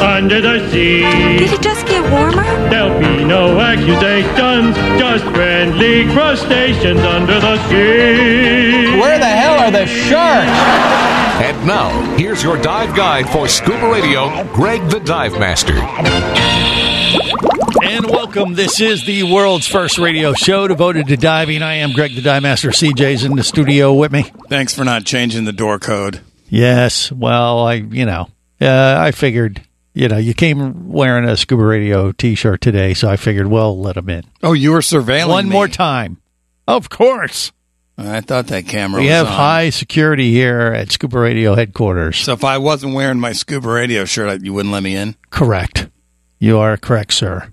Under the sea. Did it just get warmer? There'll be no accusations, just friendly crustaceans under the sea. Where the hell are the sharks? And now, here's your dive guide for scuba radio, Greg the Dive Master. And welcome. This is the world's first radio show devoted to diving. I am Greg the Dive Master. CJ's in the studio with me. Thanks for not changing the door code. Yes. Well, I, you know, uh, I figured, you know, you came wearing a scuba radio T-shirt today, so I figured, well, let him in Oh, you were surveilling one me. more time. Of course, I thought that camera. we have on. high security here at Scuba Radio headquarters. So if I wasn't wearing my scuba radio shirt, you wouldn't let me in. Correct. You are correct, sir.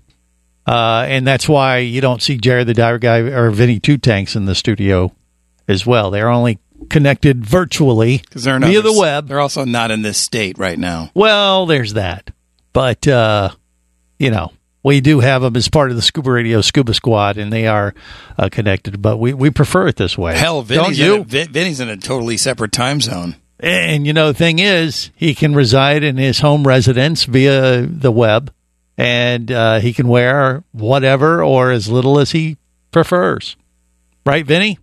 Uh, and that's why you don't see Jerry the Diver Guy or Vinny Two Tanks in the studio as well. They're only connected virtually they're via the web. They're also not in this state right now. Well, there's that. But, uh, you know, we do have them as part of the Scuba Radio Scuba Squad, and they are uh, connected, but we, we prefer it this way. Hell, Don't Vinny's, you? In a, Vinny's in a totally separate time zone. And you know, the thing is, he can reside in his home residence via the web, and uh, he can wear whatever or as little as he prefers. Right, Vinny?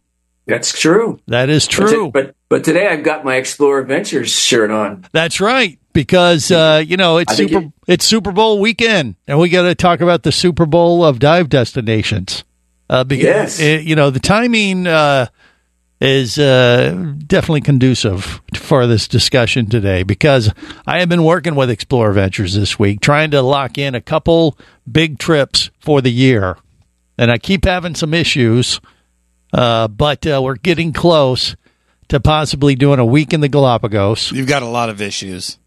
That's true. That is But, true. t- but but today I've got my Explorer Adventures shirt on. That's right. Because uh, you know it's Super it- it's Super Bowl weekend, and we got to talk about the Super Bowl of dive destinations. Uh, because Yes. uh, you know the timing uh, is uh, definitely conducive for this discussion today. Because I have been working with Explorer Ventures this week, trying to lock in a couple big trips for the year, and I keep having some issues. Uh, but uh, we're getting close to possibly doing a week in the Galapagos. You've got a lot of issues.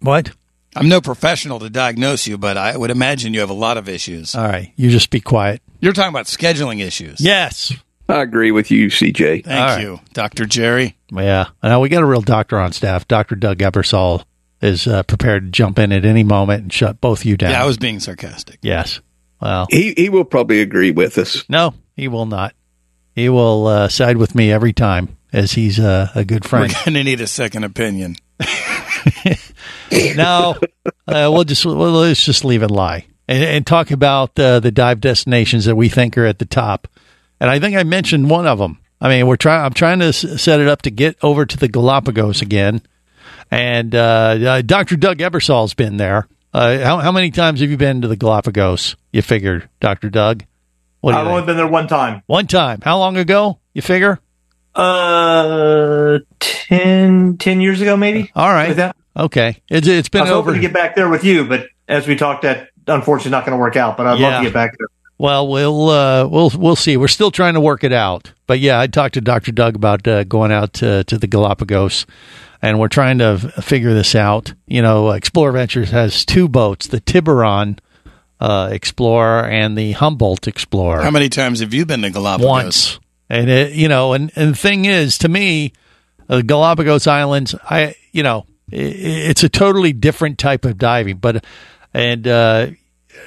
What? I'm no professional to diagnose you, but I would imagine you have a lot of issues. All right, you just be quiet. You're talking about scheduling issues. Yes. I agree with you, CJ. Thank All right. you, Dr. Jerry. Yeah. Now we got a real doctor on staff. Dr. Doug Ebersol is uh, prepared to jump in at any moment and shut both you down. Yeah, I was being sarcastic. Yes. Well, He he will probably agree with us. no, he will not. He will uh, side with me every time, as he's uh, a good friend. We're going to need a second opinion. no, uh, we'll just well, let's just leave it lie and, and talk about uh, the dive destinations that we think are at the top. And I think I mentioned one of them. I mean, we're trying. I'm trying to s- set it up to get over to the Galapagos again. And uh, uh, Dr. Doug Ebersol's been there. Uh, how, how many times have you been to the Galapagos? You figured, Dr. Doug. What I've think? only been there one time. one time. How long ago? You figure? Uh, 10, 10 years ago, maybe. All right. Like that. Okay. It's it's I been was over. hoping to get back there with you, but as we talked, that unfortunately not going to work out. But I'd Yeah. love to get back there. Well, we'll uh, we'll we'll see. We're still trying to work it out, but yeah, I talked to Doctor Doug about uh, going out to, to the Galapagos, and we're trying to f- figure this out. You know, Explorer Ventures has two boats: the Tiburon uh, Explorer and the Humboldt Explorer. How many times have you been to Galapagos? Once, and it, you know, and and the thing is, to me, the Galapagos Islands, I you know, i it's a totally different type of diving, but and uh,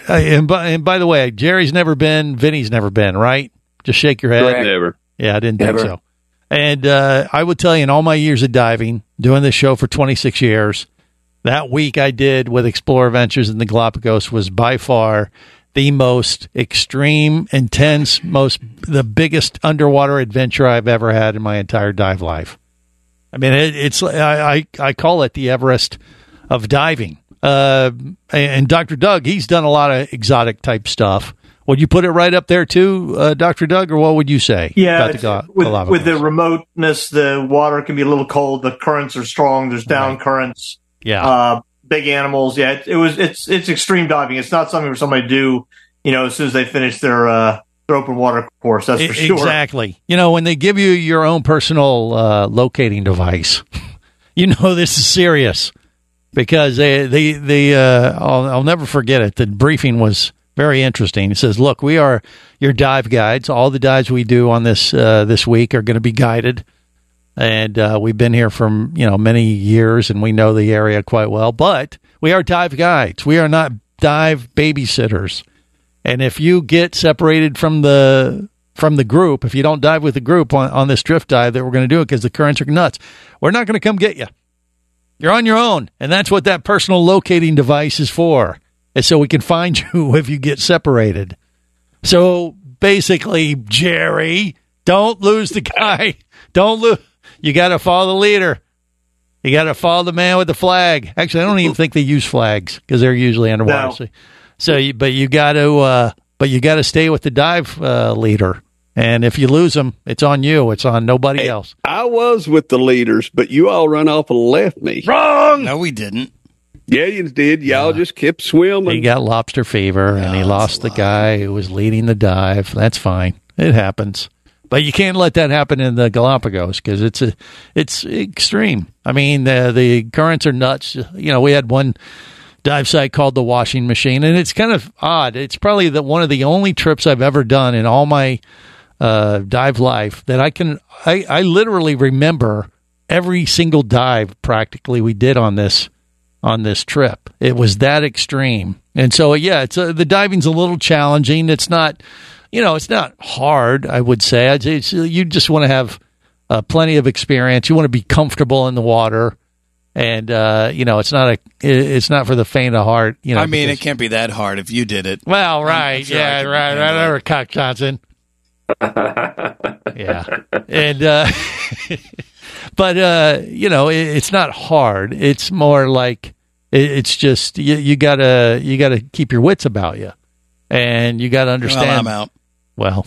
uh, and by, and by the way, Jerry's never been, Vinny's never been, right? Just shake your head. Correct. Never. Yeah, I didn't Never. think so. And uh, I would tell you, in all my years of diving, doing this show for 26 years, that week I did with Explorer Ventures in the Galapagos was by far the most extreme, intense, most the biggest underwater adventure I've ever had in my entire dive life. I mean, it, it's I, I call it the Everest of diving. Uh, and Dr. Doug, he's done a lot of exotic type stuff. Would you put it right up there too, uh, Dr. Doug, or what would you say? Yeah, about the Gal- with, Galapagos? with the remoteness, the water can be a little cold. The currents are strong. There's down currents. yeah, Uh, big animals. Yeah, it, it was it's it's extreme diving. It's not something for somebody to do, you know, as soon as they finish their uh, their open water course. That's for E- sure. Exactly. You know, when they give you your own personal uh, locating device, you know this is serious because they they they uh, I'll, I'll never forget it. The briefing was very interesting. It says, "Look, we are your dive guides. All the dives we do on this uh, this week are going to be guided." And uh, we've been here for you know many years, and we know the area quite well. But we are dive guides. We are not dive babysitters. And if you get separated from the from the group, if you don't dive with the group on, on this drift dive that we're going to do it because the currents are nuts, we're not going to come get you. You're on your own, and that's what that personal locating device is for. Is so we can find you if you get separated. So basically, Jerry, don't lose the guy. Don't lose. You got to follow the leader. You got to follow the man with the flag. Actually, I don't even think they use flags because they're usually underwater. No. So, so you, but you got to, uh, but you got to stay with the dive uh, leader. And if you lose them, it's on you. It's on nobody else. I was with the leaders, but you all run off and left me. Wrong. No, we didn't. Yeah, you did. Y'all just kept swimming. He got lobster fever and he lost the guy who was leading the dive. That's fine. It happens. But you can't let that happen in the Galapagos because it's a, it's extreme. I mean, the the currents are nuts. You know, we had one dive site called the Washing Machine, and it's kind of odd. It's probably the one of the only trips I've ever done in all my uh, dive life that I can. I, I literally remember every single dive practically we did on this on this trip. It was that extreme, and so yeah, it's uh, the diving's a little challenging. It's not, you know, it's not hard. I would say I'd say it's, you just want to have uh, plenty of experience. You want to be comfortable in the water, and uh, you know, it's not a, it's not for the faint of heart. You know, I mean, because- it can't be that hard if you did it. well, right, sure yeah, could right, handle right, it. over Cock Johnson. yeah, and uh, but uh, you know, it, it's not hard. It's more like it, it's just you, you gotta you gotta keep your wits about you, and you gotta understand. Well, I'm out. Well,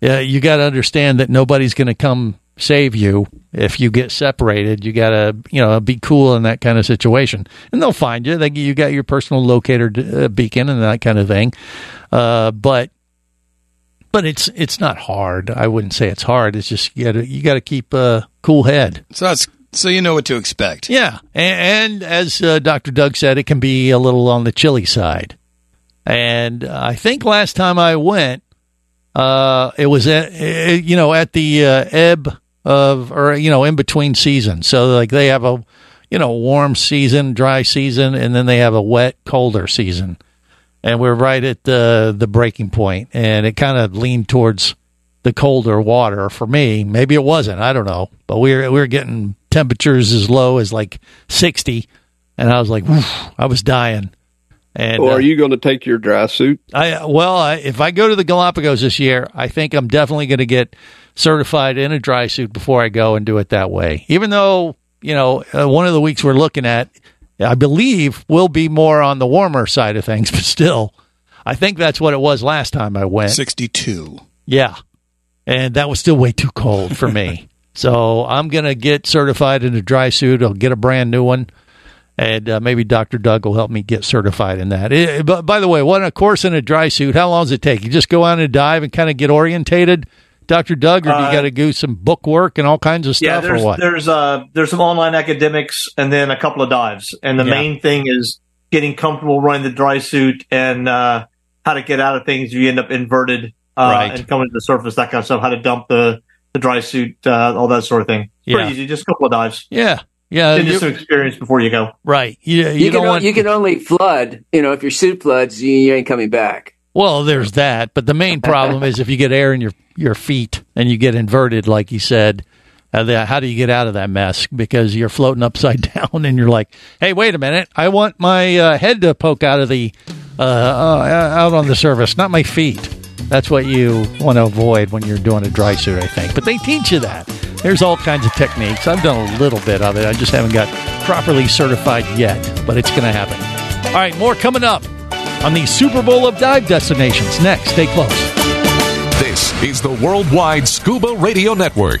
yeah, you got to understand that nobody's going to come save you if you get separated. You got to, you know, be cool in that kind of situation, and they'll find you. They, you got your personal locator uh, beacon and that kind of thing. Uh, but, but it's it's not hard. I wouldn't say it's hard. It's just you got to you got to keep a cool head. So that's so you know what to expect. Yeah, and, and as uh, Dr. Doug said, it can be a little on the chilly side. And uh, I think last time I went, uh, it was at uh, you know at the uh, ebb of or you know in between seasons. So like they have a you know warm season, dry season, and then they have a wet, colder season. And we're right at the the breaking point, and it kind of leaned towards the colder water for me. Maybe it wasn't. I don't know. But we were we were getting temperatures as low as like sixty, and I was like, I was dying. And or uh, are you going to take your dry suit? I well, I, if I go to the Galapagos this year, I think I'm definitely going to get certified in a dry suit before I go and do it that way. Even though you know uh, one of the weeks we're looking at, I believe will be more on the warmer side of things, but still, I think that's what it was last time I went. Sixty-two. Yeah. And that was still way too cold for me. so I'm going to get certified in a dry suit. I'll get a brand new one. And uh, maybe Dr. Doug will help me get certified in that. Eh, but by the way, what a course in a dry suit, how long does it take? You just go out and dive and kind of get orientated, Dr. Doug, or do you Uh, got to do some book work and all kinds of Yeah, stuff, there's or what? there's uh there's some online academics and then a couple of dives, and the Yeah. main thing is getting comfortable running the dry suit and uh, how to get out of things if you end up inverted uh, Right. and coming to the surface, that kind of stuff. How to dump the the dry suit, uh, all that sort of thing. Pretty Yeah. easy, just a couple of dives. Yeah. Yeah. And you- just some experience before you go. right. You, you, You, don't can, o- want. you can only flood. You know, if your suit floods, you, you ain't coming back. Well, there's that, but the main problem is if you get air in your your feet and you get inverted, like you said. Uh, the, how do you get out of that mess? Because you're floating upside down, and you're like, "Hey, wait a minute! I want my uh, head to poke out of the uh, uh, out on the surface, not my feet." That's what you want to avoid when you're doing a dry suit, I think. But they teach you that. There's all kinds of techniques. I've done a little bit of it. I just haven't got properly certified yet, but it's going to happen. All right, more coming up on the Super Bowl of dive destinations. Next, stay close. This is the Worldwide Scuba Radio Network.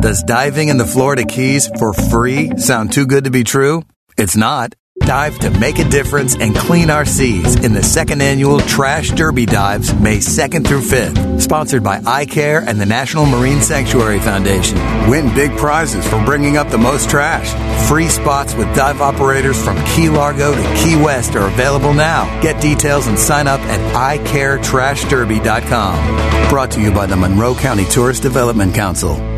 Does diving in the Florida Keys for free sound too good to be true? It's not. Dive to make a difference and clean our seas in the second annual Trash Derby Dives, May 2nd through 5th. Sponsored by iCare and the National Marine Sanctuary Foundation. Win big prizes for bringing up the most trash. Free spots with dive operators from Key Largo to Key West are available now. Get details and sign up at iCareTrashDerby.com. Brought to you by the Monroe County Tourist Development Council.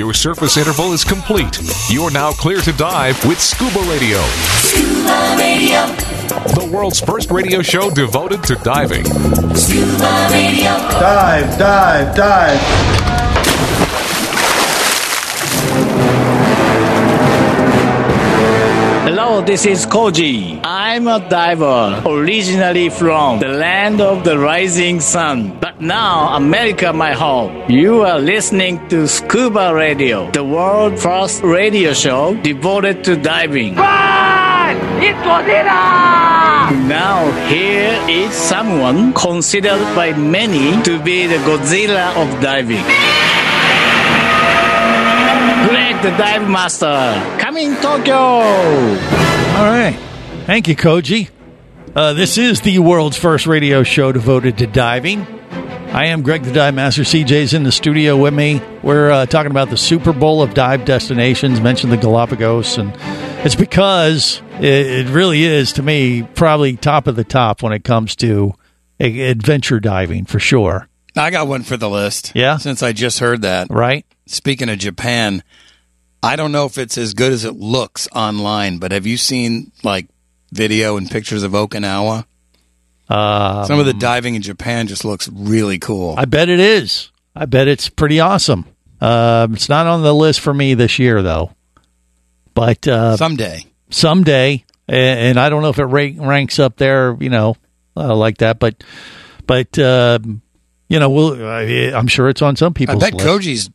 Your surface interval is complete. You're now clear to dive with Scuba Radio. Scuba Radio. The world's first radio show devoted to diving. Scuba Radio. Dive, dive, dive. Hello, this is Koji. I'm a diver, originally from the land of the rising sun. But now, America, my home. You are listening to Scuba Radio, the world's first radio show devoted to diving. It's Godzilla! Now, here is someone considered by many to be the Godzilla of diving. Greg the Dive Master, coming Tokyo! All right. Thank you, Koji. Uh, this is the world's first radio show devoted to diving. I am Greg the Dive Master. CJ's in the studio with me. We're uh, talking about the Super Bowl of dive destinations, mentioned the Galapagos, and it's because it, it really is, to me, probably top of the top when it comes to a- adventure diving for sure. I got one for the list. Yeah? Since I just heard that. Right? Speaking of Japan, I don't know if it's as good as it looks online, but have you seen like video and pictures of Okinawa? Um, Some of the diving in Japan just looks really cool. I bet it is. I bet it's pretty awesome. Um, it's not on the list for me this year, though. But uh, Someday. someday, and, and I don't know if it ra- ranks up there, you know, uh, like that. But, but um, you know, we'll. I, I'm sure it's on some I people's bet list. Koji's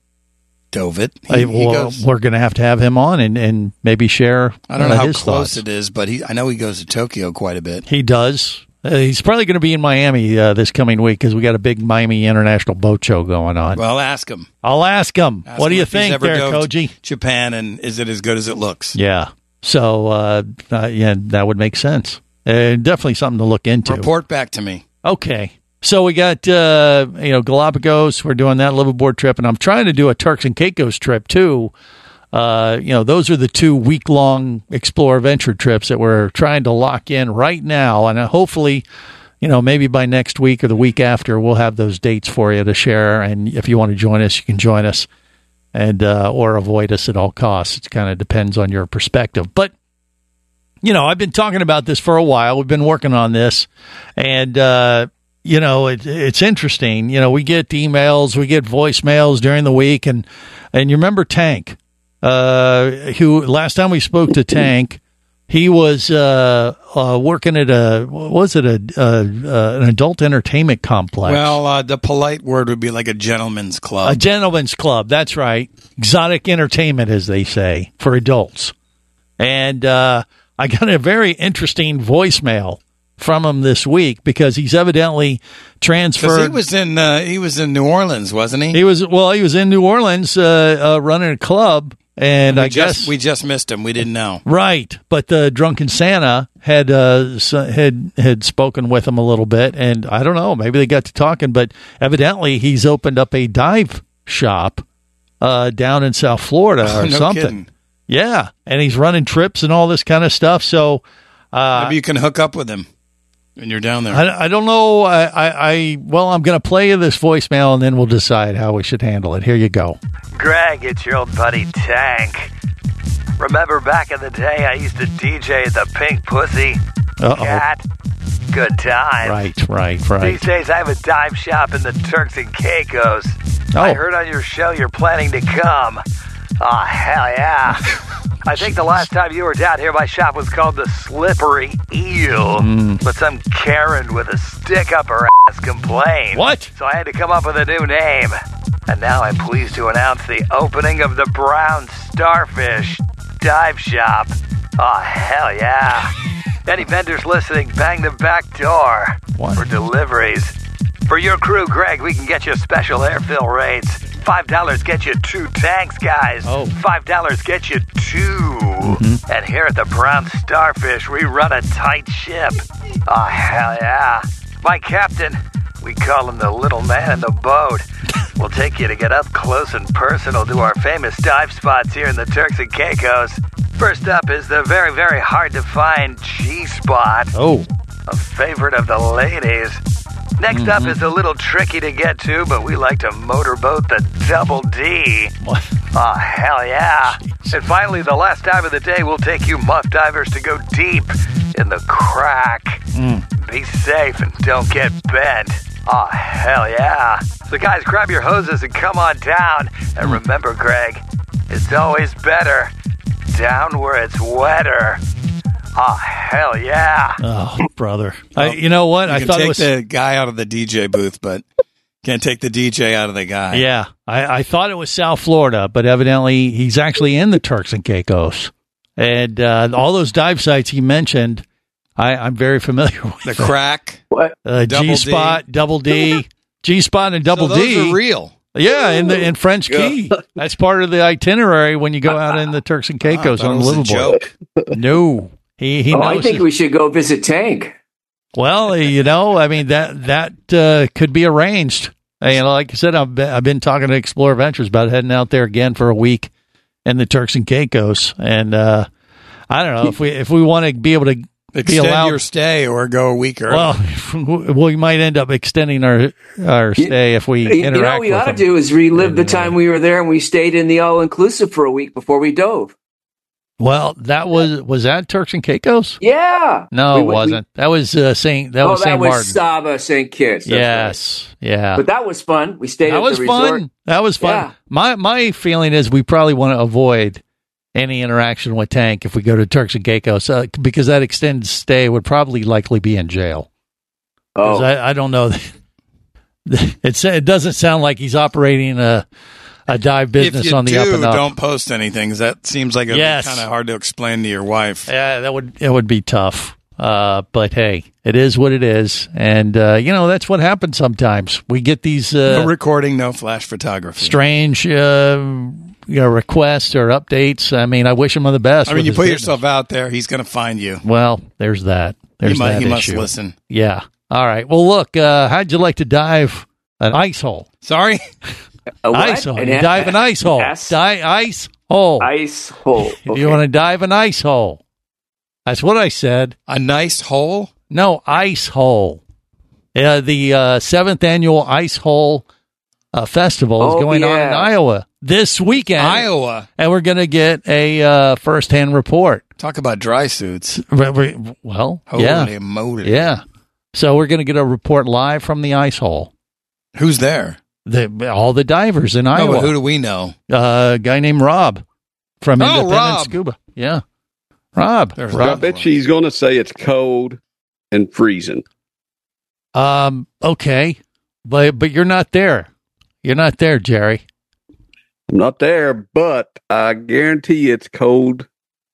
dove it. He, I- he well, goes, we're going to have to have him on and, and maybe share. I don't uh, know how close thoughts. it is, but he, I know he goes to Tokyo quite a bit. He does. Uh, he's probably going to be in Miami uh, this coming week because we got a big Miami International Boat Show going on. Well, I'll ask him. I'll ask him. Ask what do you think, there, Koji? Japan, and is it as good as it looks? Yeah. So, uh, uh, yeah, that would make sense. Uh, definitely something to look into. Report back to me. Okay. So we got uh, you know Galapagos. We're doing that liveaboard trip, and I'm trying to do a Turks and Caicos trip too. Uh, you know, those are the two week long Explorer Venture trips that we're trying to lock in right now, and uh, hopefully, you know, maybe by next week or the week after, we'll have those dates for you to share. And if you want to join us, you can join us, and uh, or avoid us at all costs. It kind of depends on your perspective, but you know, I've been talking about this for a while. We've been working on this, and uh, you know, it, it's interesting. You know, we get emails, we get voicemails during the week, and and you remember Tank, uh, who last time we spoke to Tank, he was uh, uh, working at a what was it a uh, uh, an adult entertainment complex. Well, uh, the polite word would be like a gentleman's club. A gentleman's club. That's right. Exotic entertainment, as they say, for adults. And uh, I got a very interesting voicemail from him this week because he's evidently transferred. he was in uh, he was in New Orleans, wasn't he? He was well. He was in New Orleans uh, uh, running a club, and we I just, guess we just missed him. We didn't know. Right, but the drunken Santa had uh, had had spoken with him a little bit, and I don't know, maybe they got to talking. But evidently, he's opened up a dive shop uh, down in South Florida or no something. kidding. Yeah, and he's running trips and all this kind of stuff. So uh, Maybe you can hook up with him when you're down there. I, I don't know. I, I, I well, I'm going to play you this voicemail, and then we'll decide how we should handle it. Here you go. Greg, it's your old buddy Tank. Remember back in the day I used to DJ at the Pink Pussy Uh-oh. Cat? Good time. Right, right, right. These days I have a dive shop in the Turks and Caicos. Oh. I heard on your show you're planning to come. Oh, hell yeah. I think the last time you were down here, my shop was called the Slippery Eel. Mm. But some Karen with a stick up her ass complained. What? So I had to come up with a new name. And now I'm pleased to announce the opening of the Brown Starfish Dive Shop. Oh, hell yeah. Any vendors listening, bang the back door for deliveries. For your crew, Greg, we can get you special airfill rates. $5 get you two tanks, guys. Oh. $5 get you 2 mm-hmm. And here at the Brown Starfish, we run a tight ship. Oh, hell yeah. My captain, we call him the little man in the boat. We'll take you to get up close and personal to our famous dive spots here in the Turks and Caicos. First up is the very, very hard to find G Spot, Oh, a favorite of the ladies. Next up mm-hmm. is a little tricky to get to, but we like to motorboat the Double D. what? Oh, hell yeah. And finally, the last time of the day, we'll take you muff divers to go deep in the crack. Mm. Be safe and don't get bent. Oh, hell yeah. So, guys, grab your hoses and come on down. And mm. remember, Greg, it's always better down where it's wetter. Oh, hell yeah. Oh, brother. I, you know what? You I can thought take it was. the guy out of the DJ booth, but can't take the DJ out of the guy. Yeah, I, I thought it was South Florida, but evidently he's actually in the Turks and Caicos. And uh, all those dive sites he mentioned, I, I'm very familiar with. The crack. What? Uh, G Spot, Double D, G Spot, and Double so those D. are real. Yeah, in the in French Yeah. Key. That's part of the itinerary when you go out in the Turks and Caicos Ah, on thought it a Liverpool. joke. No, he he Oh, knows. I think his- we should go visit Tank. well, you know, I mean that that uh, could be arranged. Uh, You know, like I said, I've been, I've been talking to Explorer Ventures about heading out there again for a week in the Turks and Caicos, and uh, I don't know if we if we want to be able to be Extend allowed. your stay or go a week early. well, we might end up extending our our stay if we You, you know what we with ought to do is relive the time we were there and we stayed in the all inclusive for a week before we dove. Well, that was was that Turks and Caicos? Yeah. No, We it went- we- wasn't. That was uh, Saint. That oh, was that Saint was Martin. Saba St. Kitts. yes, yeah. But that was fun. We stayed that at was the resort. fun. That was fun. Yeah. My my feeling is we probably want to avoid any interaction with Tank if we go to Turks and Caicos uh, because that extended stay would probably likely be in jail. Oh, I, I don't know. It's it doesn't sound like he's operating a a dive business on the do, up and up. don't post anything. That seems like it's Yes. kind of hard to explain to your wife. Yeah, that would it would be tough. Uh, but hey, it is what it is, and uh, you know that's what happens sometimes. We get these uh, no recording, no flash photography. strange, uh, you know, requests or updates. I mean, I wish him the best. I mean, you put business. yourself out there, he's going to find you. Well, there's that. There's he, mu- that he must listen. Yeah. All right. Well, look. Uh, how'd you like to dive an ice hole? Sorry? Ice hole. An You a- dive an ice hole. S? Di- ice hole. Ice hole. Okay. You want to dive an ice hole? That's what I said. a nice hole. No, ice hole. Uh, the uh, seventh annual ice hole uh, festival is Oh, going on in. Iowa this weekend, Iowa. and we're going to get a uh, first-hand report. Talk about dry suits. Re- re- Well, Holy yeah, moly! yeah. So we're going to get a report live from the ice hole. Who's there? The all the divers in No, Iowa. but who do we know? uh, a guy named Rob from Oh, Independent Rob. Scuba. Yeah, Rob. I Rob. bet she's going to say it's cold and freezing. Um. Okay, but but you're not there. You're not there, Jerry. I'm not there, but I guarantee it's cold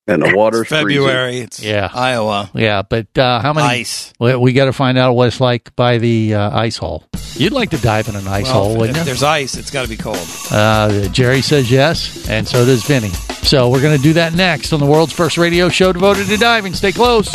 and the water's February. It's Yeah. Iowa. Yeah, but uh, how many Ice. We, we got to find out what it's like by the uh, ice hole. You'd like to dive in an ice Well, hole, wouldn't if you? there's ice, it's got to be cold. Uh, Jerry says yes, and so does Vinny. So we're going to do that next on the world's first radio show devoted to diving. Stay close.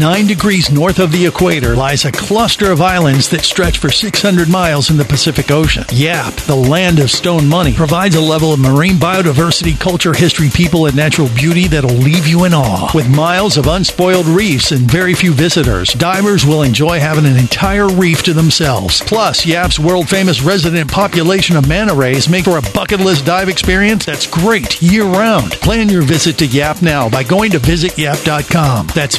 Nine degrees north of the equator lies a cluster of islands that stretch for 600 miles in the Pacific Ocean. Yap, the land of stone money, provides a level of marine biodiversity, culture, history, people, and natural beauty that'll leave you in awe. With miles of unspoiled reefs and very few visitors, divers will enjoy having an entire reef to themselves. Plus, Yap's world famous resident population of manta rays make for a bucket list dive experience that's great year round. Plan your visit to Yap now by going to visityap.com. That's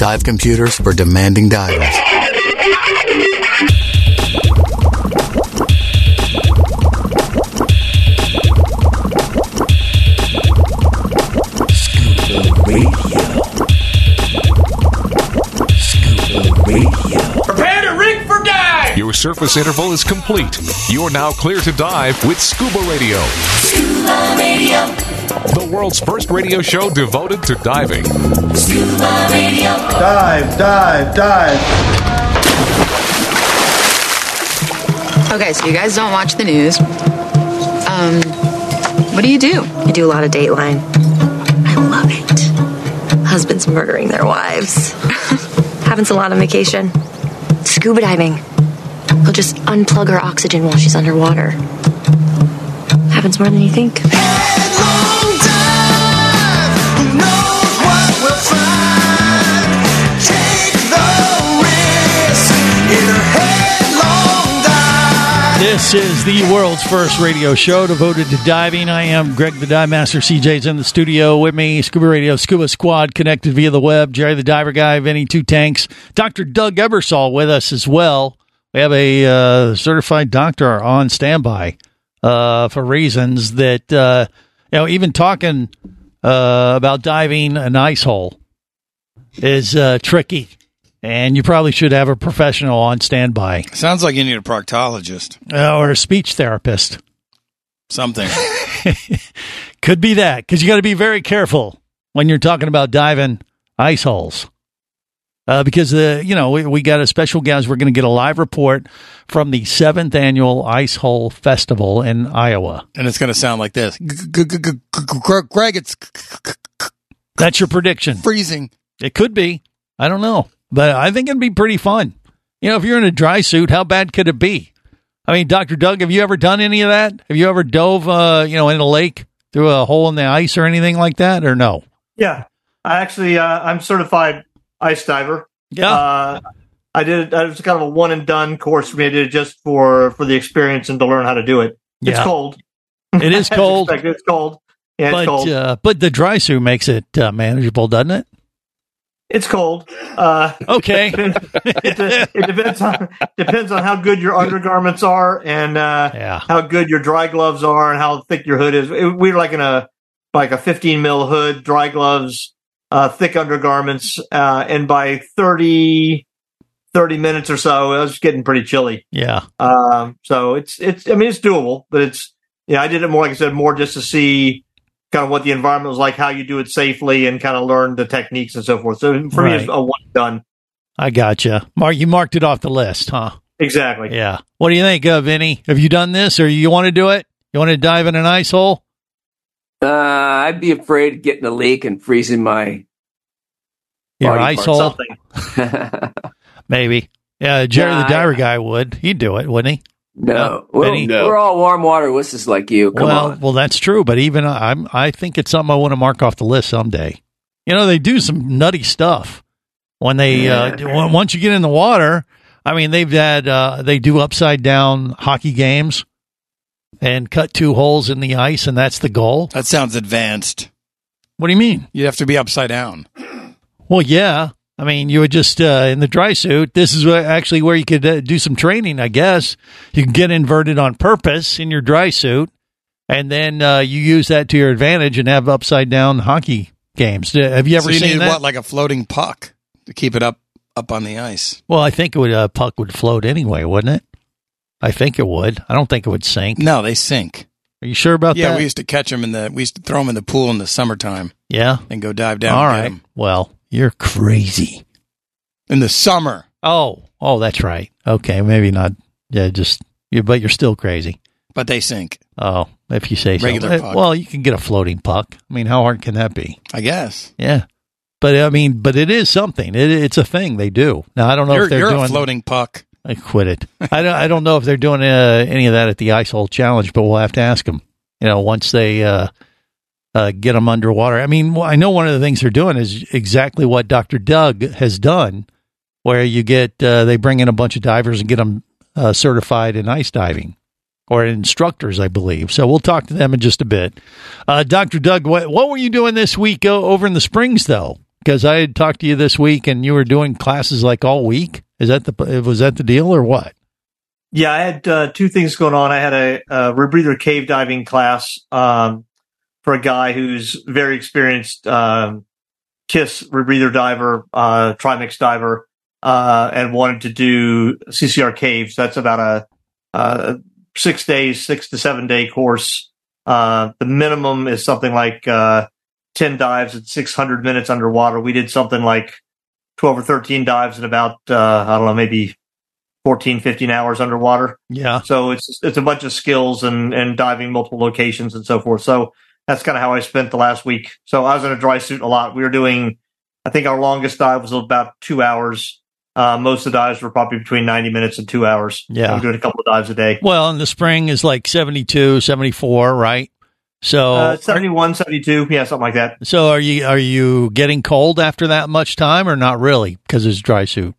Dive computers for demanding divers. Scuba Radio. Scuba Radio. Prepare to rig for dive. Your surface interval is complete. You're now clear to dive with Scuba Radio, Scuba Radio. The world's first radio show devoted to diving. Scuba Radio. Dive, dive, dive. Okay, so you guys don't watch the news. Um, what do you do? I do a lot of Dateline. I love it. Husbands murdering their wives. Happens a lot on vacation. Scuba diving. He'll just unplug her oxygen while she's underwater. Happens more than you think. This is the world's first radio show devoted to diving. I am Greg the Dive Master. CJ's in the studio with me. Scuba Radio, Scuba Squad connected via the web. Jerry the Diver Guy, Vinny Two Tanks, Dr. Doug Ebersol with us as well. We have a uh, certified doctor on standby uh, for reasons that, uh, you know, even talking uh, about diving an ice hole is uh, tricky. And you probably should have a professional on standby Sounds like you need a proctologist. uh, or a speech therapist. Something. Could be that because you got to be very careful when you're talking about diving ice holes. Uh, because the you know we, we got a special guest. We're going to get a live report from the seventh annual Ice Hole Festival in Iowa. and it's going to sound like this. Greg, it's That's your prediction. freezing. It could be. I don't know, but I think it'd be pretty fun. You know, if you're in a dry suit, how bad could it be? I mean, Doctor Doug, have you ever done any of that? Have you ever dove, uh, you know, in a lake through a hole in the ice or anything like that, or no? Yeah, I actually uh, I'm certified ice diver. Yeah. Uh, I did. It was kind of a one and done course for me. I did it just for for the experience and to learn how to do it. It's Yeah. cold. It is cold. It's cold. Yeah, but it's cold. Uh, but the dry suit makes it uh, manageable, doesn't it? It's cold. Uh, Okay. it, it depends on depends on how good your undergarments are and uh, Yeah. how good your dry gloves are and how thick your hood is. It- we're like in a like a 15 mil hood, dry gloves, uh, thick undergarments, uh, and by 30, 30 minutes or so, it was getting pretty chilly. Yeah. Um, so it's it's I mean it's doable, but it's yeah I did it more like I said more just to see kind of what the environment was like, how you do it safely, and kind of learn the techniques and so forth. So for me, it's a one done. I gotcha. Mark, you marked it off the list, huh? Exactly. Yeah. What do you think, uh, Vinny? Have you done this, or you want to do it? You want to dive in an ice hole? Uh, I'd be afraid of getting a leak and freezing my Your body ice parts. hole? Maybe. Yeah, Jerry Nah, the diver guy would. He'd do it, wouldn't he? No, Uh, we're, Vinny? we're all warm water wusses like you. Come well, on. well, that's true. But even I'm, I think it's something I want to mark off the list someday. You know, they do some nutty stuff when they yeah. uh, once you get in the water. I mean, they've had uh, they do upside down hockey games and cut two holes in the ice, and that's the goal. That sounds advanced. What do you mean? You'd have to be upside down. Well, yeah. I mean, you would just uh, in the dry suit. This is actually where you could uh, do some training, I guess. You can get inverted on purpose in your dry suit, and then uh, you use that to your advantage and have upside down hockey games. Uh, Have you ever so you seen need that? what, like a floating puck to keep it up up on the ice? well, I think it would. Uh, puck would float anyway, wouldn't it? I think it would. I don't think it would sink. No, they sink. Are you sure about yeah, that? Yeah, we used to catch them in the. We used to throw them in the pool in the summertime yeah. and go dive down. All right. Well, you're crazy. in the summer. Oh, oh, that's right. Okay, maybe not. Yeah, just you, but you're still crazy. But they sink. Oh, if you say so. Regular Eh, puck. Well, you can get a floating puck. I mean, how hard can that be? I guess. Yeah. But I mean, but it is something. It, it's a thing they do. Now I don't know You're, if they're you're doing a floating puck. I quit it. I don't. I don't know if they're doing uh, any of that at the ice hole challenge, but we'll have to ask them. You know, once they uh, uh, get them underwater. I mean, I know one of the things they're doing is exactly what Doctor Doug has done, where you get uh, they bring in a bunch of divers and get them uh, certified in ice diving or instructors, I believe. So we'll talk to them in just a bit. Uh, Doctor Doug, what, what were you doing this week uh, over in the Springs, though? Because I had talked to you this week, and you were doing classes like all week. Is that the was that the deal or what? Yeah, I had uh, two things going on. I had a, a rebreather cave diving class um, for a guy who's very experienced um, KISS rebreather diver, uh, trimix diver, uh, and wanted to do CCR caves. That's about a, uh six days, six to seven day course. Uh, the minimum is something like uh, 10 dives at 600 minutes underwater. We did something like 12 or 13 dives in about, uh, I don't know, maybe 14, 15 hours underwater. Yeah. So it's it's a bunch of skills and and diving multiple locations and so forth. So that's kind of how I spent the last week. So I was in a dry suit a lot. We were doing, I think our longest dive was about two hours. Uh, most of the dives were probably between 90 minutes and two hours. Yeah. Were doing a couple of dives a day. Well, in the spring is like 72, 74, right? So Uh, 71, 72. Yeah, something like that. so are you are you getting cold after that much time or not really because it's dry suit?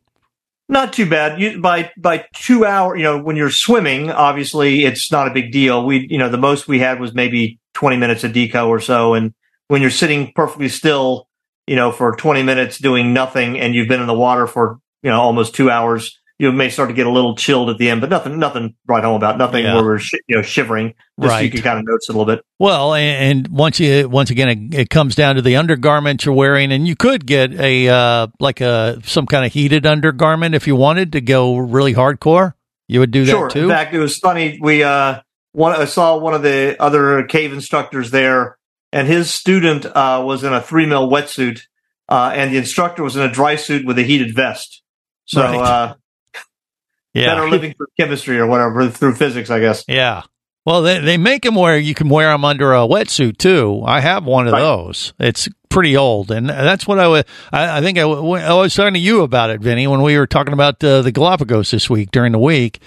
Not too bad. You, by by two hour, you know, when you're swimming, obviously it's not a big deal. We, you know, the most we had was maybe 20 minutes of deco or so. And when you're sitting perfectly still, you know, for 20 minutes doing nothing, and you've been in the water for you know almost two hours, you may start to get a little chilled at the end, but nothing, nothing write home about. Nothing Yeah. where we're sh- you know shivering. Just so you can kind of notice it a little bit. Well, and, and once you once again it, it comes down to the undergarment you're wearing, and you could get a uh, like a some kind of heated undergarment if you wanted to go really hardcore. You would do sure. that too. In fact, it was funny. We uh, one I saw one of the other cave instructors there, and his student uh, was in a three mil wetsuit, uh, and the instructor was in a dry suit with a heated vest. So Right. uh, yeah. better living through chemistry or whatever through physics, I guess. Yeah. Well, they they make them where you can wear them under a wetsuit too. I have one of Right. those. It's pretty old, and that's what I was. I, I think I, I was talking to you about it, Vinny, when we were talking about uh, the Galapagos this week during the week.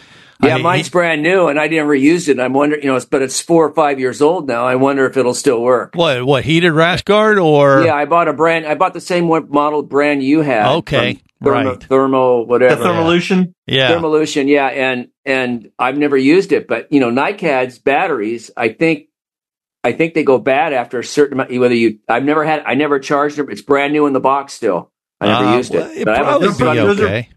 Yeah, I- mine's brand new, and I never used it. I'm wondering, you know, it's, but it's four or five years old now. I wonder if it'll still work. What what heated rash guard or yeah, I bought a brand. I bought the same one model brand you had. Okay, from Thermo, right. Thermo, The whatever. thermalution. yeah Thermalution, yeah, and and I've never used it, but you know, NiCad's batteries, I think, I think they go bad after a certain amount. Whether you, I've never had, I never charged them. It's brand new in the box still. I never Uh, used well, it. it But I have a probably good be buddy- those are- okay.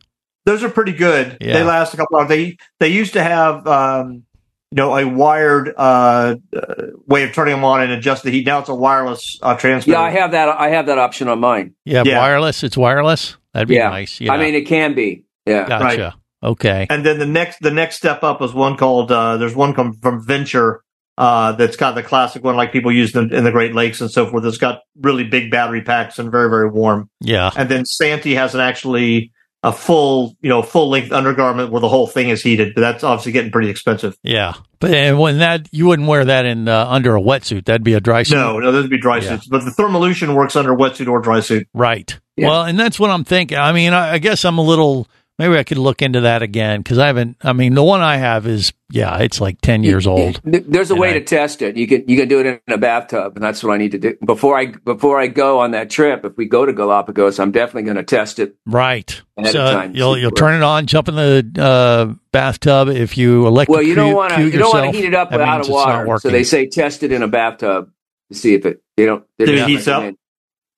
Those are pretty good. Yeah. They last a couple hours. They they used to have um, you know a wired uh, uh, way of turning them on and adjust the heat. Now it's a wireless uh, transmitter. Yeah, I have that. I have that option on mine. Yeah, Yeah. wireless. It's wireless. That'd be yeah, nice. Yeah, I mean, it can be. Yeah, gotcha. Okay. And then the next the next step up is one called uh, there's one come from Venture Uh, that's got the classic one like people use in, in the Great Lakes and so forth. It's got really big battery packs and very very warm. Yeah. And then Santi has an actually a full you know full length undergarment where the whole thing is heated, but that's obviously getting pretty expensive. Yeah. But and when that you wouldn't wear that in uh, under a wetsuit. That'd be a dry suit. No, no, those would be dry Yeah. suits. But the Thermalution works under wetsuit or dry suit. Right. Well, and that's what I'm thinking. I mean, I, I guess I'm a little. Maybe I could look into that again because I haven't. I mean, the one I have is yeah, it's like ten years old. There's a way I- to test it. You can you can do it in a bathtub, and that's what I need to do before I before I go on that trip. If we go to Galapagos, I'm definitely going to test it. Right. So you'll you'll turn it on, jump in the uh, bathtub. If you elect. Well, you don't want to you don't want to heat it up that out of water. So they say test it in a bathtub to see if it they don't. Did it heats up?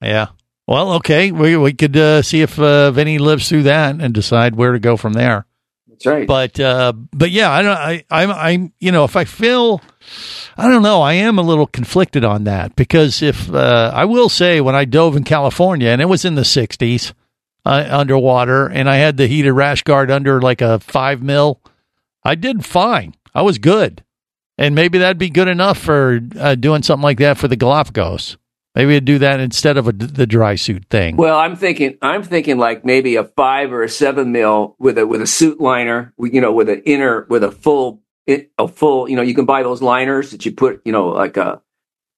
Yeah. Well, okay. We we could uh, see if uh, Vinny lives through that and decide where to go from there. That's right. But uh, but yeah, I don't. I I'm I'm you know if I feel. I don't know. I am a little conflicted on that because if uh, I will say when I dove in California and it was in the 60s uh, underwater and I had the heated rash guard under like a five mil, I did fine. I was good, and maybe that'd be good enough for uh, doing something like that for the Galapagos. Maybe I'd do that instead of a, the dry suit thing. Well, I'm thinking I'm thinking like maybe a five or a seven mil with a with a suit liner, you know, with an inner with a full a full. You know, you can buy those liners that you put. You know, like a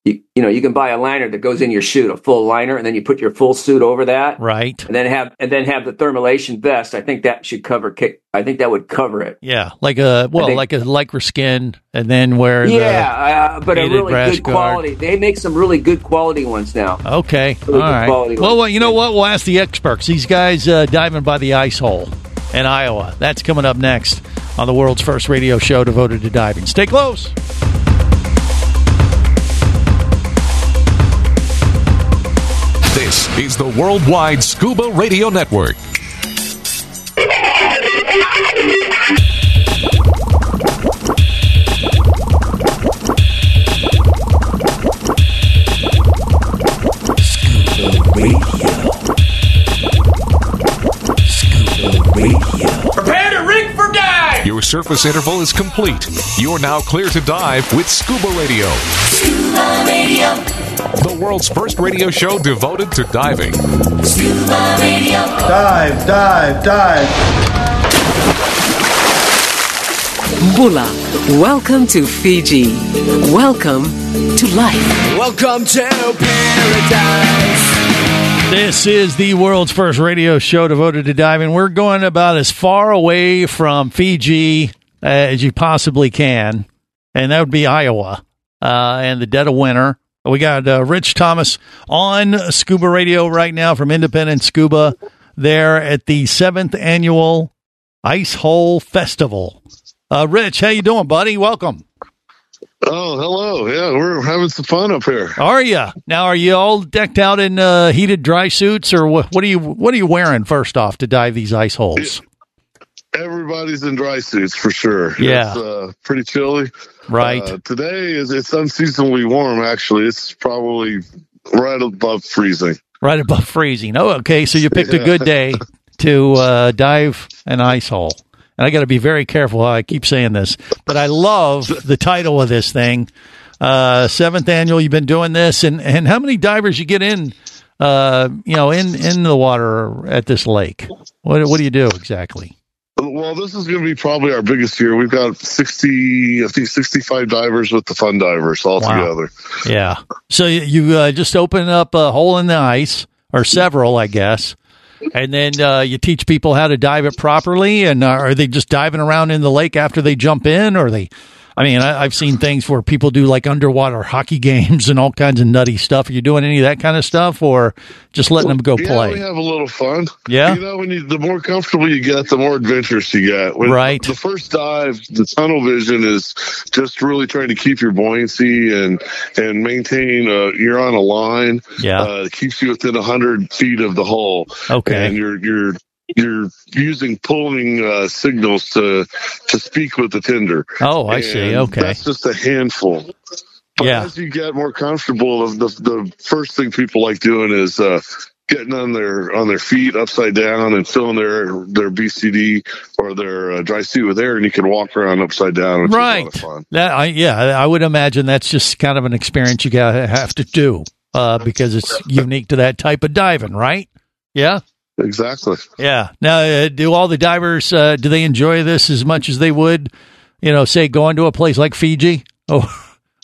you, you know you can buy a liner that goes in your suit, a full liner, and then you put your full suit over that, right? and then have and then have the Thermalution vest. I think that should cover. kick- I think that would cover it. Yeah, like a well, think- like a lycra skin, and then wear Yeah, uh, but a really good guard. quality. They make some really good quality ones now. okay, all Really good right. Well, well, you know what? We'll ask the experts. These guys uh, diving by the ice hole in Iowa. That's coming up next on the world's first radio show devoted to diving. Stay close. This is the Worldwide Scuba Radio Network. Your surface interval is complete. You're now clear to dive with Scuba Radio. Scuba Radio. The world's first radio show devoted to diving. Scuba Radio. Dive, dive, dive. Bula, welcome to Fiji. Welcome to life. Welcome to paradise. This is the world's first radio show devoted to diving. We're going about as far away from Fiji as you possibly can, and that would be Iowa. Uh, and the dead of winter. We got uh, Rich Thomas on Scuba Radio right now from Independent Scuba there at the seventh annual Ice Hole Festival. Uh, Rich, how you doing, buddy? Welcome. Oh, hello. Yeah, we're having some fun up here. Are you now? Are you all decked out in uh, heated dry suits, or what? What are you? What are you wearing first off to dive these ice holes? Everybody's in dry suits for sure. Yeah. It's uh, pretty chilly. Right. Uh, today is it's unseasonably warm. Actually, it's probably right above freezing. Right above freezing. Oh, okay. So you picked a good day to uh, dive an ice hole. And I got to be very careful how I keep saying this, but I love the title of this thing. Uh, seventh annual. You've been doing this, and and how many divers you get in? Uh, you know, in in the water at this lake. What what do you do exactly? Well, this is going to be probably our biggest year. We've got sixty, I think, sixty-five divers with the fun divers all Wow. together. Yeah. So you- you uh, just open up a hole in the ice, or several, I guess, and then uh, you teach people how to dive it properly. And uh, are they just diving around in the lake after they jump in, or they? I mean, I, I've seen things where people do like underwater hockey games and all kinds of nutty stuff. Are you doing any of that kind of stuff, or just letting them go yeah, play? we have a little fun. Yeah? you know, when you the more comfortable you get, the more adventurous you get. When Right. The first dive, the tunnel vision is just really trying to keep your buoyancy and and maintain. Uh, you're on a line. Yeah. uh, it keeps you within hundred feet of the hole. Okay. and you're you're you're using pulling uh, signals to to speak with the tender. Oh, I see. Okay. that's just a handful. But Yeah. as you get more comfortable, the, the the first thing people like doing is uh, getting on their on their feet upside down and filling their their BCD or their uh, dry suit with air, and you can walk around upside down. Which is a lot right. That I yeah, I would imagine that's just kind of an experience you gotta have to do uh, because it's unique to that type of diving, right? Yeah. Exactly. Yeah. Now, uh, do all the divers uh, do they enjoy this as much as they would, you know, say going to a place like Fiji, or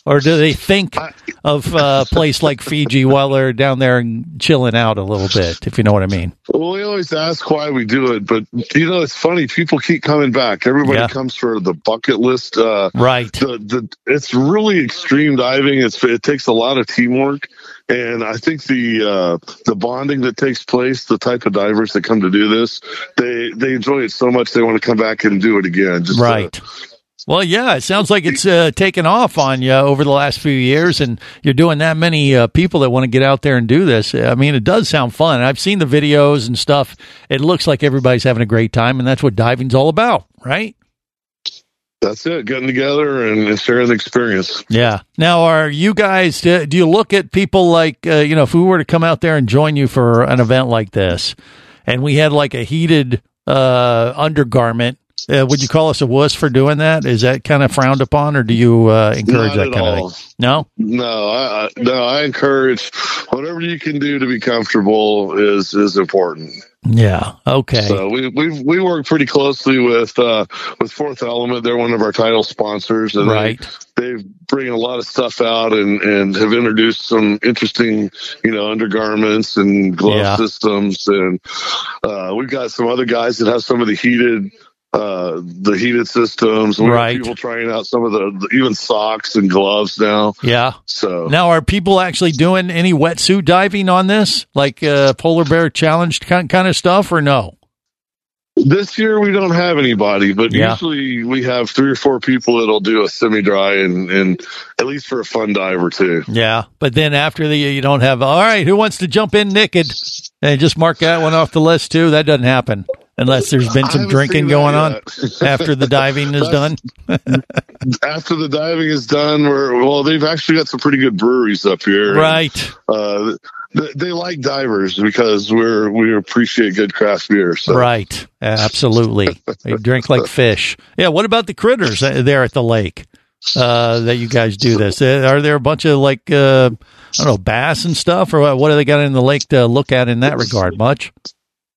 or do they think of uh, a place like Fiji while they're down there and chilling out a little bit, if you know what I mean? Well, we always ask why we do it, but you know, it's funny. People keep coming back. Everybody Yeah. comes for the bucket list. Uh, right. The, the it's really extreme diving. It's it takes a lot of teamwork, and I think the uh, the bonding that takes place, the type of divers that come to do this, they they enjoy it so much they want to come back and do it again. Uh, Right. Well, yeah, it sounds like it's uh, taken off on you over the last few years, and you're doing that many uh, people that want to get out there and do this. I mean, it does sound fun. I've seen the videos and stuff. It looks like everybody's having a great time, and that's what diving's all about, right? That's it. Getting together and sharing the experience. Yeah. Now, are you guys? Do, do you look at people like uh, you know, if we were to come out there and join you for an event like this, and we had like a heated uh, undergarment? Uh, would you call us a wuss for doing that? Is that kind of frowned upon, or do you uh, encourage Not that kind all. of thing? No. No, I, I no, I encourage whatever you can do to be comfortable is is important. Yeah. Okay. So we we we work pretty closely with uh, with Fourth Element. They're one of our title sponsors, and Right. they they bring a lot of stuff out and and have introduced some interesting you know undergarments and glove Yeah. systems, and uh, we've got some other guys that have some of the heated. Uh, the heated systems. We Right. people trying out some of the, the even socks and gloves now. Yeah. So Now, are people actually doing any wetsuit diving on this, like uh, polar bear challenge kind kind of stuff, or no? This year we don't have anybody, but Yeah. usually we have three or four people that'll do a semi dry and, and at least for a fun dive or two. Yeah, but then after the you don't have. All right, who wants to jump in naked? And just mark that one off the list too. That doesn't happen unless there's been some drinking going on after the diving is done. After the diving is done, we're well, they've actually got some pretty good breweries up here. Right. Uh, they, they like divers because we're we appreciate good craft beer. So Right, absolutely. They drink like fish. Yeah. What about the critters uh, there at the lake uh, that you guys do this? Uh, Are there a bunch of like uh, I don't know bass and stuff, or what? What do they got in the lake to look at in that regard? Much.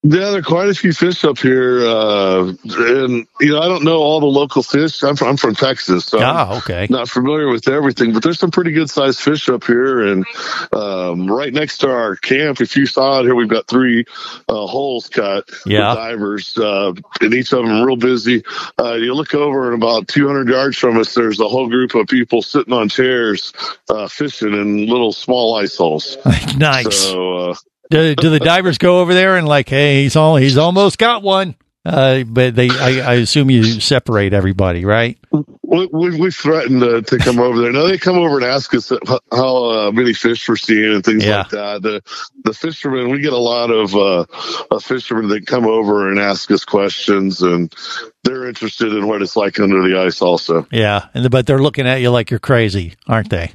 Yeah, there are quite a few fish up here, uh, and you know I don't know all the local fish. I'm from, I'm from Texas, so Ah, I'm okay. not familiar with everything. But there's some pretty good sized fish up here, and um, right next to our camp, if you saw it here, we've got three uh, holes cut Yeah. divers, uh, and each of them real busy. Uh, you look over, and about 200 yards from us, there's a whole group of people sitting on chairs uh, fishing in little small ice holes. Nice. So. Do, do the divers go over there and like, hey, he's all he's almost got one? Uh, but they, I, I assume you separate everybody, right? We, we, we threatened to, to come over there. Now they come over and ask us how uh, many fish we're seeing and things Yeah. like that. The the fishermen, we get a lot of uh, fishermen that come over and ask us questions, and they're interested in what it's like under the ice, also. Yeah, and but they're looking at you like you're crazy, aren't they?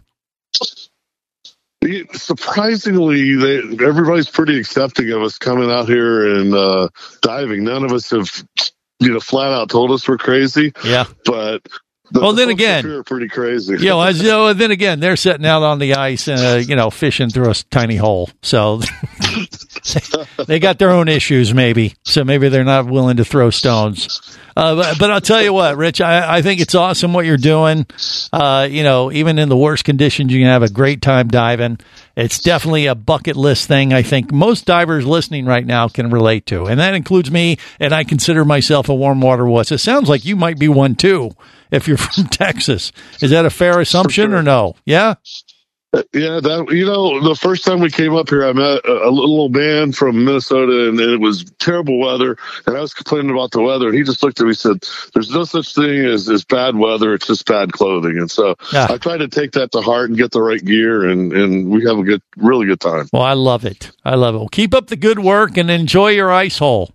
Surprisingly, they, everybody's pretty accepting of us coming out here and uh, diving. None of us have, you know, flat out told us we're crazy. Yeah. But the, Well, then again- are pretty crazy. You know, as you know, then again, they're sitting out on the ice, uh, you know, fishing through a tiny hole. So they got their own issues, maybe. So maybe they're not willing to throw stones. Uh, but, but I'll tell you what, Rich, I, I think it's awesome what you're doing. Uh, you know, even in the worst conditions, you can have a great time diving. It's definitely a bucket list thing. I think most divers listening right now can relate to, and that includes me. And I consider myself a warm water wuss. It sounds like you might be one too, if you're from Texas. Is that a fair assumption or no? Yeah. Uh, yeah, that you know, the first time we came up here, I met a, a little man from Minnesota, and it was terrible weather. And I was complaining about the weather, and he just looked at me and said, "There's no such thing as, as bad weather; it's just bad clothing." And so Yeah. I try to take that to heart and get the right gear, and and we have a good, really good time. Well, I love it. I love it. Well, keep up the good work and enjoy your ice hole.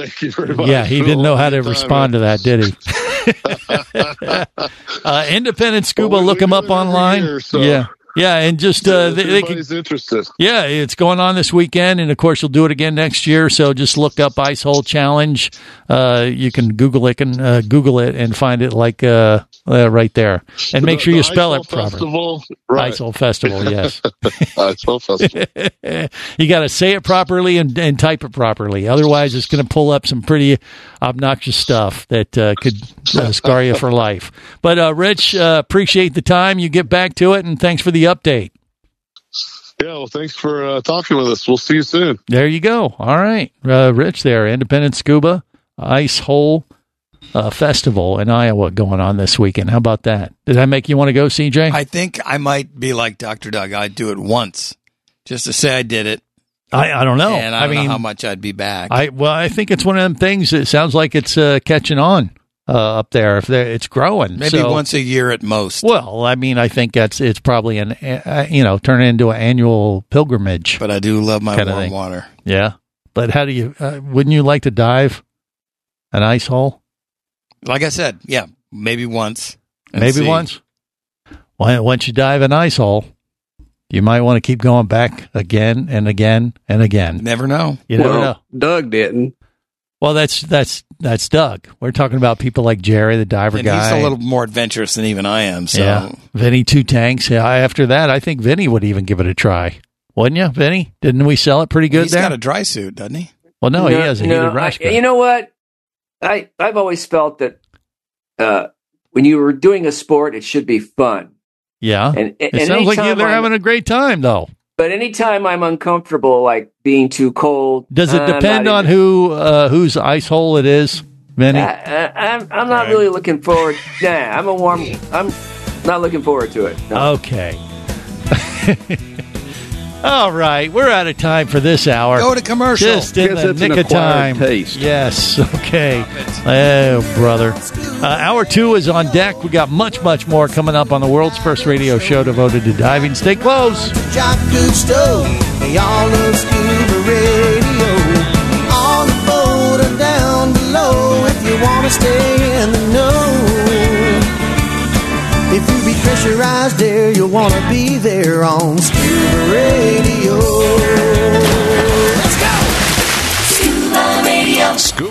Thank you very much. Yeah, he didn't know how to respond to that, did he? uh, Independent Scuba, Well, we- look him up online. year, so- Yeah, Yeah, and just uh, they, they can, interested. yeah, it's going on this weekend, and of course you'll do it again next year. So just look up Ice Hole Challenge. Uh, you can Google it, can uh, Google it, and find it like uh, uh, right there, and make The- sure you spell it properly. Right. Ice Hole Festival, yes. Ice Hole Festival. you got to say it properly and, and type it properly. Otherwise, it's going to pull up some pretty obnoxious stuff that uh, could uh, scar you for life. But uh, Rich, uh, appreciate the time. You get back to it, and thanks for the update. Yeah, well, thanks for uh, talking with us. We'll see you soon. There you go. All right, uh, Rich, there, Independent Scuba Ice Hole uh, Festival in Iowa going on this weekend. How about that? Did that make you want to go, CJ? I think I might be like Dr. Doug. I'd do it once just to say I did it. I, I don't know. And I, I don't mean, know how much I'd be back. I well, I think it's one of them things. It sounds like it's uh, catching on uh, up there. If it's growing, Maybe So- once a year at most. Well, I mean, I think that's it's probably an uh, you know turn it into an annual pilgrimage. But I do love my warm thing. water. Yeah, but how do you? Uh, wouldn't you like to dive an ice hole? Like I said, yeah, maybe once. Maybe see. once. Well, once you dive an ice hole, you might want to keep going back again and again and again. Never know. You never well, know. Doug didn't. Well, that's that's that's Doug. We're talking about people like Jerry, the diver And guy. he's a little more adventurous than even I am. So Yeah, Vinny two tanks. Yeah, after that, I think Vinny would even give it a try, wouldn't you, Vinny? Didn't we sell it pretty good he's there? got a dry suit, doesn't he? well, no, he has a no, heated rash I- guard. you know what? I I've always felt that uh, when you were doing a sport, it should be fun. yeah, And, it sounds like you- anytime they're I'm- having a great time, though. But anytime I'm uncomfortable, like being too cold, Does it um, I'm depend on into- who uh, whose ice hole it is, Vinny? I, I, I'm I'm not really looking forward. Nah, I'm a warm. I'm not looking forward to it. No. Okay. All right, we're out of time for this hour. Go to commercial. Just in the nick of time. taste. Yes. Okay. Oh, brother. Uh, hour two is on deck. We got much, much more coming up on the world's first radio show devoted to diving. Stay close. Jacques Cousteau, they all love scuba radio. On the boat or down below, if you want to stay If you be pressurized there, you'll want to be there on scuba radio. Let's go! Scuba Radio. Scuba